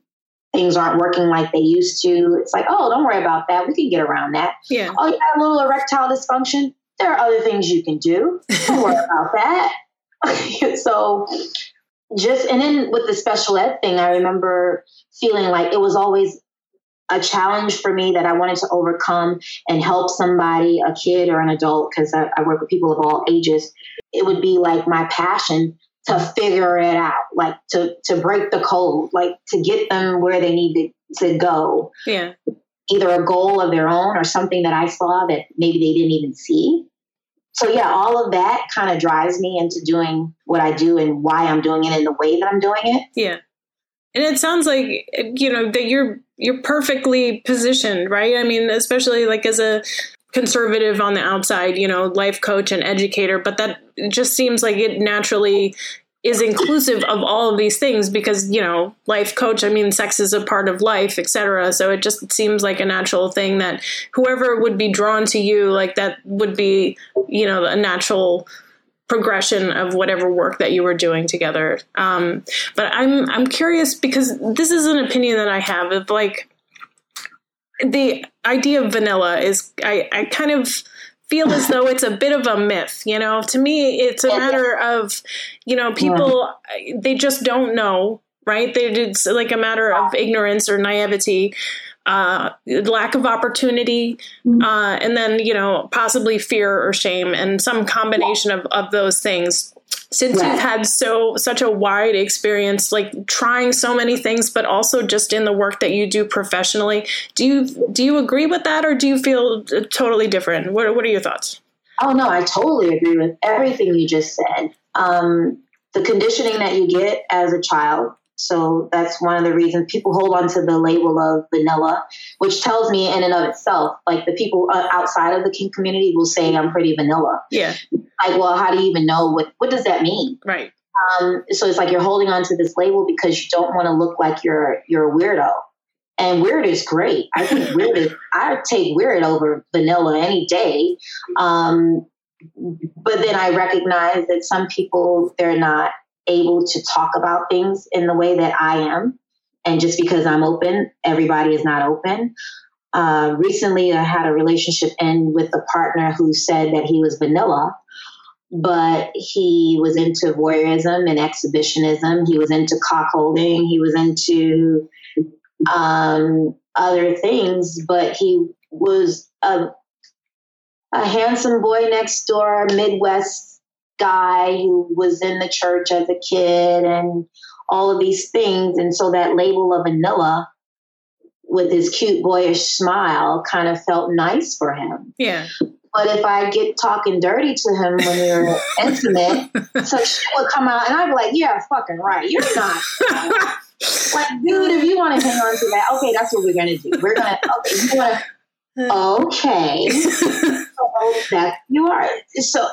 things aren't working like they used to. It's like, oh, don't worry about that. We can get around that. Yeah. Oh, you got a little erectile dysfunction? There are other things you can do. Don't worry about that. so just and then with the special ed thing, I remember feeling like it was always a challenge for me that I wanted to overcome and help somebody, a kid or an adult, because I, I, work with people of all ages. It would be like my passion to figure it out, like to to break the code, like to get them where they need to, to go. Yeah. Either a goal of their own or something that I saw that maybe they didn't even see so yeah, all of that kind of drives me into doing what I do and why I'm doing it in the way that I'm doing it. Yeah. And it sounds like you know that you're you're perfectly positioned, right? I mean, especially like as a conservative on the outside, you know, life coach and educator, but that just seems like it naturally is inclusive of all of these things because you know life coach i mean sex is a part of life etc so it just seems like a natural thing that whoever would be drawn to you like that would be you know a natural progression of whatever work that you were doing together. Um, but i'm i'm curious because this is an opinion that i have of like the idea of vanilla is i i kind of feel as though it's a bit of a myth. You know, to me, it's a matter of, you know, people, they just don't know, right? They, it's like a matter of ignorance or naivety. Uh, lack of opportunity, mm-hmm. uh, and then you know possibly fear or shame, and some combination of, of those things since right. you've had so such a wide experience like trying so many things but also just in the work that you do professionally do you do you agree with that or do you feel totally different? What, what are your thoughts? Oh no i totally agree with everything you just said. Um, the conditioning that you get as a child so that's one of the reasons people hold on to the label of vanilla, which tells me in and of itself, like the people uh, outside of the kink community will say I'm pretty vanilla. Yeah. Like, well, how do you even know what what does that mean? Right. Um, so it's like you're holding on to this label because you don't want to look like you're you're a weirdo. And weird is great. I think weird is, I take weird over vanilla any day. Um, but then I recognize that some people, they're not able to talk about things in the way that I am. And just because I'm open, everybody is not open. Uh, recently, I had a relationship end with a partner who said that he was vanilla, but he was into voyeurism and exhibitionism. He was into cuckolding. He was into um, other things, but he was a, a handsome boy next door, Midwest guy who was in the church as a kid and all of these things. And so that label of vanilla with his cute boyish smile kind of felt nice for him. Yeah. But if I get talking dirty to him when we are intimate, so shit would come out and I'd be like, yeah, fucking right. You're not. like, dude, if you want to hang on to that, okay, that's what we're going to do. We're going to, okay, you want to, okay. so that you are. So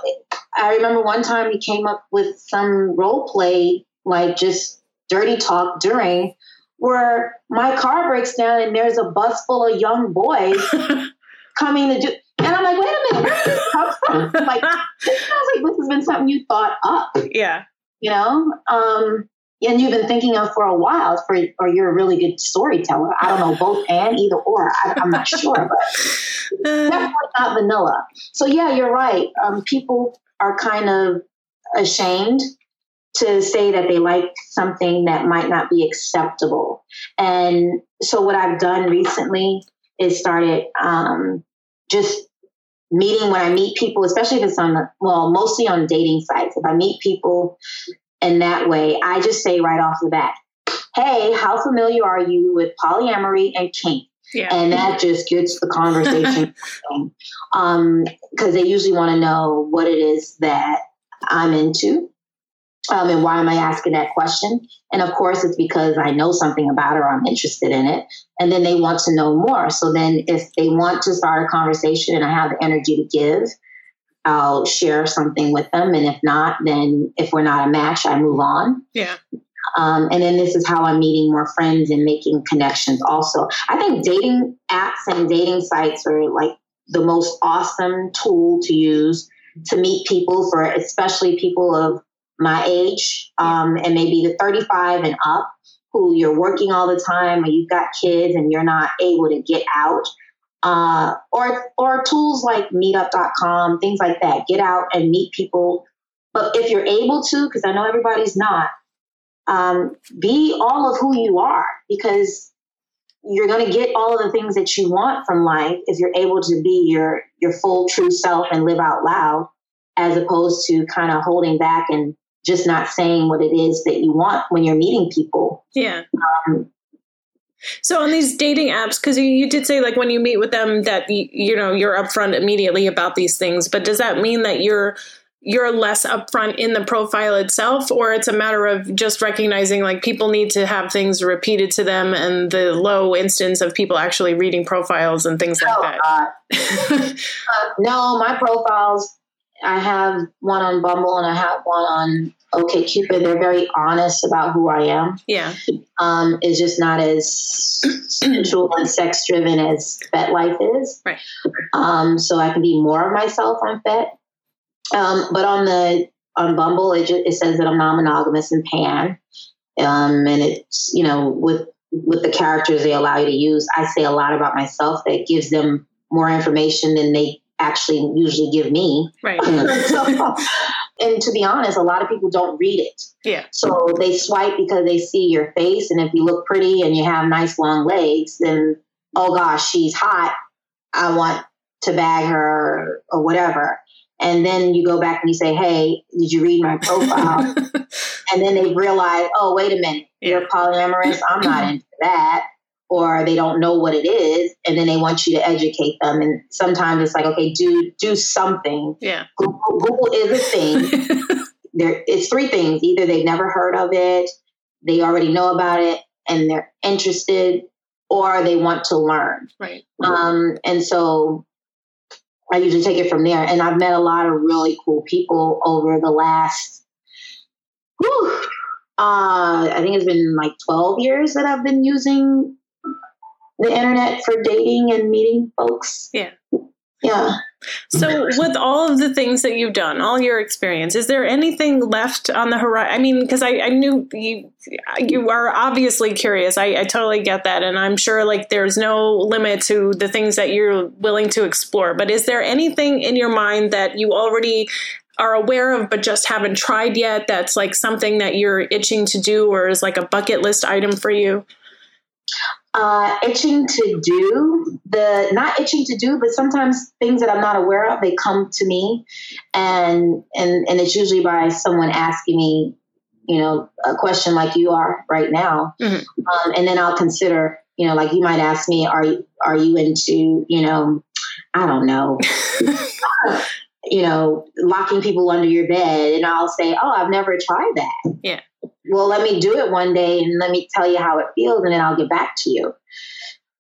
I remember one time he came up with some role play, like just dirty talk during where my car breaks down and there's a bus full of young boys coming to do and I'm like, wait a minute, where did this come from? I'm like, this sounds like this has been something you thought up. Yeah. You know? Um, and you've been thinking of for a while for or you're a really good storyteller. I don't know, both and either or. I, am not sure, but definitely not vanilla. So yeah, you're right. Um, people are kind of ashamed to say that they like something that might not be acceptable. And so what I've done recently is started um, just meeting when I meet people, especially if it's on well, mostly on dating sites. If I meet people in that way, I just say right off the bat, hey, how familiar are you with polyamory and kink? Yeah. And that just gets the conversation because um, they usually want to know what it is that I'm into. Um, and why am I asking that question? And of course, it's because I know something about it or I'm interested in it. And then they want to know more. So then, if they want to start a conversation and I have the energy to give, I'll share something with them. And if not, then if we're not a match, I move on. Yeah. Um, and then this is how I'm meeting more friends and making connections also. I think dating apps and dating sites are like the most awesome tool to use to meet people for especially people of my age um, and maybe the 35 and up who you're working all the time or you've got kids and you're not able to get out. Uh, or or tools like meetup.com things like that. Get out and meet people. But if you're able to because i know everybody's not um, be all of who you are because you're going to get all of the things that you want from life if you're able to be your your full true self and live out loud as opposed to kind of holding back and just not saying what it is that you want when you're meeting people. Yeah. Um, so on these dating apps, because you, you, did say like when you meet with them that you, you know you're upfront immediately about these things, but does that mean that you're you're less upfront in the profile itself, or it's a matter of just recognizing like people need to have things repeated to them, and the low instance of people actually reading profiles and things like oh, that? uh, no, my profiles I have one on Bumble and I have one on OkCupid. They're very honest about who I am. Yeah. Um, it's just not as sensual and sex driven as FetLife is. Right. Um, so I can be more of myself on Fet. Um, but on the on Bumble, it, just, it says that I'm non-monogamous and pan. Um, and it's you know with with the characters they allow you to use, I say a lot about myself that gives them more information than they actually usually give me. Right. so, and to be honest, a lot of people don't read it. Yeah. So they swipe because they see your face, and if you look pretty and you have nice long legs, then oh gosh, she's hot. I want to bag her or whatever. And then you go back and you say, "Hey, did you read my profile?" and then they realize, "Oh, wait a minute, yeah. you're polyamorous. I'm not into that." or they don't know what it is and then they want you to educate them and sometimes it's like okay do do something yeah google, google is a thing there it's three things either they've never heard of it they already know about it and they're interested or they want to learn right um, and so i usually take it from there and i've met a lot of really cool people over the last whew, uh, I think it's been like 12 years that I've been using the internet for dating and meeting folks. Yeah. Yeah. So, with all of the things that you've done, all your experience, is there anything left on the horizon? I mean, because I, I, knew you you are obviously curious. I, I, totally get that, and I'm sure like there's no limit to the things that you're willing to explore. But is there anything in your mind that you already are aware of but just haven't tried yet? That's like something that you're itching to do, or is like a bucket list item for you? Uh, itching to do the not itching to do but sometimes things that i'm not aware of they come to me. And and and it's usually by someone asking me you know a question like you are right now. Mm-hmm. um, and then i'll consider you know like you might ask me are you are you into you know i don't know you know locking people under your bed and i'll say oh i've never tried that yeah well, let me do it one day and let me tell you how it feels, and then I'll get back to you.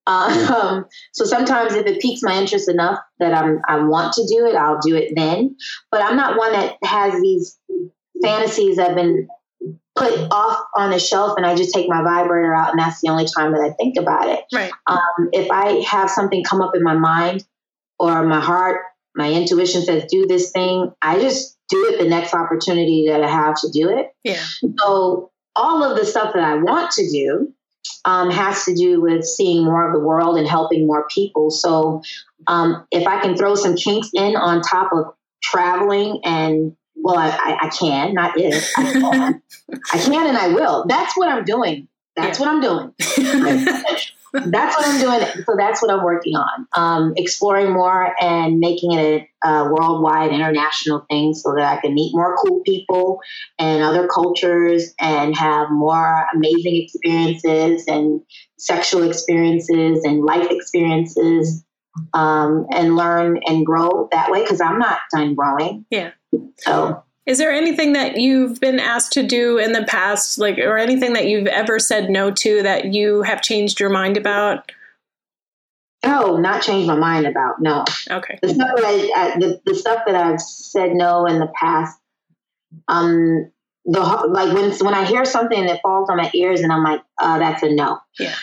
Um, so sometimes if it piques my interest enough that I'm I want to do it, I'll do it then. But I'm not one that has these fantasies that have been put off on a shelf and I just take my vibrator out and that's the only time that I think about it. Right. Um, if I have something come up in my mind or my heart, my intuition says do this thing, I just do it the next opportunity that I have to do it. Yeah. So all of the stuff that I want to do um, has to do with seeing more of the world and helping more people. So um, if I can throw some kinks in on top of traveling and well, I, I, can, not if I can. I can and I will. That's what I'm doing. That's yeah. what I'm doing. that's what I'm doing. So that's what I'm working on. Um, exploring more and making it a, a, worldwide, international thing so that I can meet more cool people and other cultures and have more amazing experiences and sexual experiences and life experiences um, and learn and grow that way because I'm not done growing. Yeah. So is there anything that you've been asked to do in the past, like, or anything that you've ever said no to that you have changed your mind about? Oh, not changed my mind about. No. Okay. The stuff that I the, the stuff that I've said no in the past, um, the like when when I hear something that falls on my ears and I'm like, uh, that's a no. Yeah.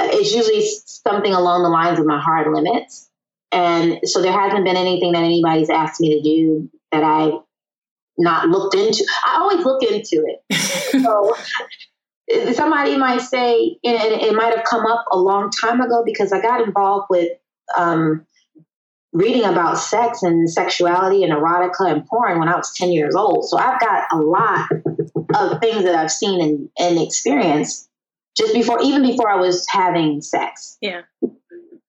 It's usually something along the lines of my hard limits, and so there hasn't been anything that anybody's asked me to do that I not looked into. I always look into it. so somebody might say, and it might have come up a long time ago because I got involved with um, reading about sex and sexuality and erotica and porn when I was 10 years old. So I've got a lot of things that I've seen and, and experienced just before, even before I was having sex. Yeah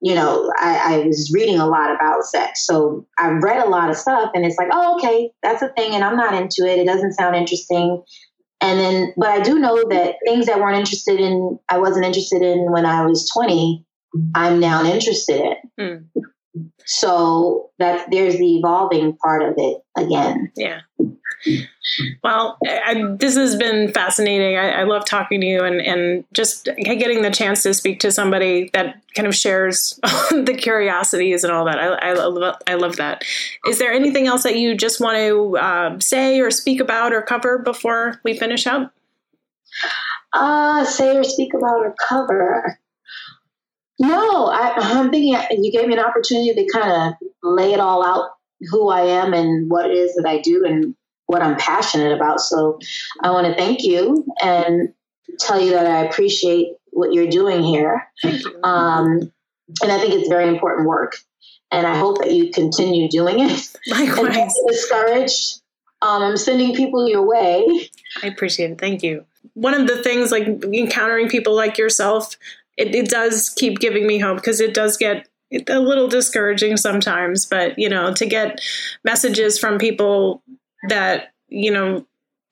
you know, I, I, was reading a lot about sex. So I've read a lot of stuff and it's like, oh, okay, that's a thing. And I'm not into it. It doesn't sound interesting. And then, but I do know that things that weren't interested in, I wasn't interested in when I was 20, I'm now interested in. Mm. So that there's the evolving part of it again. Yeah. Well, I, this has been fascinating. I, I, love talking to you and, and just getting the chance to speak to somebody that kind of shares the curiosities and all that. I, I, love, I love that. Is there anything else that you just want to uh, say or speak about or cover before we finish up? Uh, say or speak about or cover. No, I, I'm thinking you gave me an opportunity to kind of lay it all out who I am and what it is that I do and what I'm passionate about. So I want to thank you and tell you that I appreciate what you're doing here. Um, and I think it's very important work. And I hope that you continue doing it. Likewise. And discouraged. Um, I'm sending people your way. I appreciate it. Thank you. One of the things, like encountering people like yourself, it, it does keep giving me hope because it does get a little discouraging sometimes. But, you know, to get messages from people that you know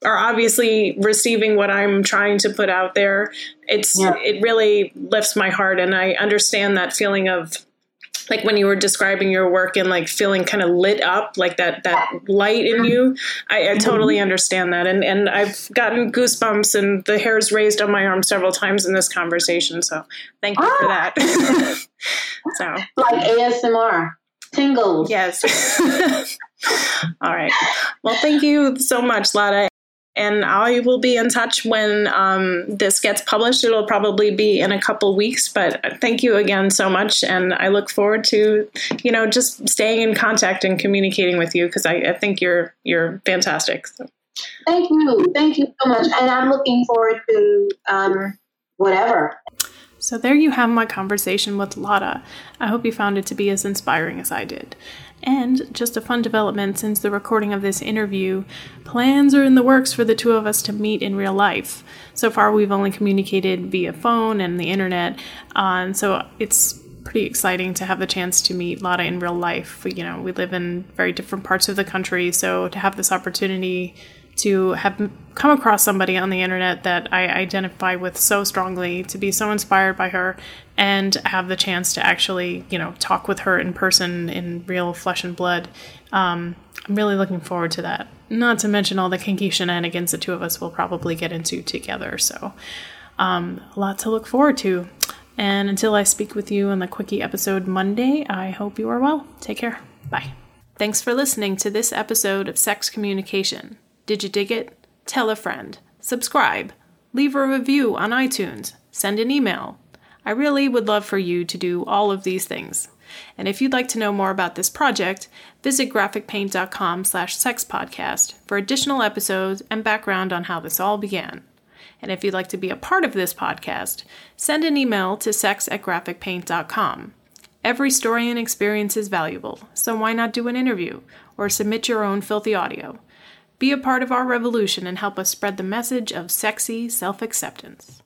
are obviously receiving what I'm trying to put out there. It's yeah. it really lifts my heart, and I understand that feeling of like when you were describing your work and like feeling kind of lit up, like that that light in you. I, I totally understand that, and and I've gotten goosebumps and the hairs raised on my arm several times in this conversation. So thank you ah. for that. so like ASMR tingles. Yes. All right. Well, thank you so much, Lotta. and I will be in touch when um, this gets published. It'll probably be in a couple weeks, but thank you again so much, and I look forward to you know just staying in contact and communicating with you because I, I, think you're you're fantastic. So. Thank you, thank you so much, and I'm looking forward to um, whatever. So there you have my conversation with Lotta. I hope you found it to be as inspiring as I did. And just a fun development since the recording of this interview, plans are in the works for the two of us to meet in real life. So far, we've only communicated via phone and the internet, uh, and so it's pretty exciting to have the chance to meet Lotta in real life. You know, we live in very different parts of the country, so to have this opportunity to have come across somebody on the internet that I identify with so strongly, to be so inspired by her, and have the chance to actually, you know, talk with her in person in real flesh and blood. Um, I'm really looking forward to that. Not to mention all the kinky shenanigans the two of us will probably get into together. So, um, a lot to look forward to. And until I speak with you on the Quickie episode Monday, I hope you are well. Take care. Bye. Thanks for listening to this episode of Sex Communication. Did you dig it? Tell a friend. Subscribe. Leave a review on iTunes. Send an email. I really would love for you to do all of these things. And if you'd like to know more about this project, visit graphicpaint.com slash sexpodcast for additional episodes and background on how this all began. And if you'd like to be a part of this podcast, send an email to sex at graphicpaint.com. Every story and experience is valuable, so why not do an interview or submit your own filthy audio? Be a part of our revolution and help us spread the message of sexy self acceptance.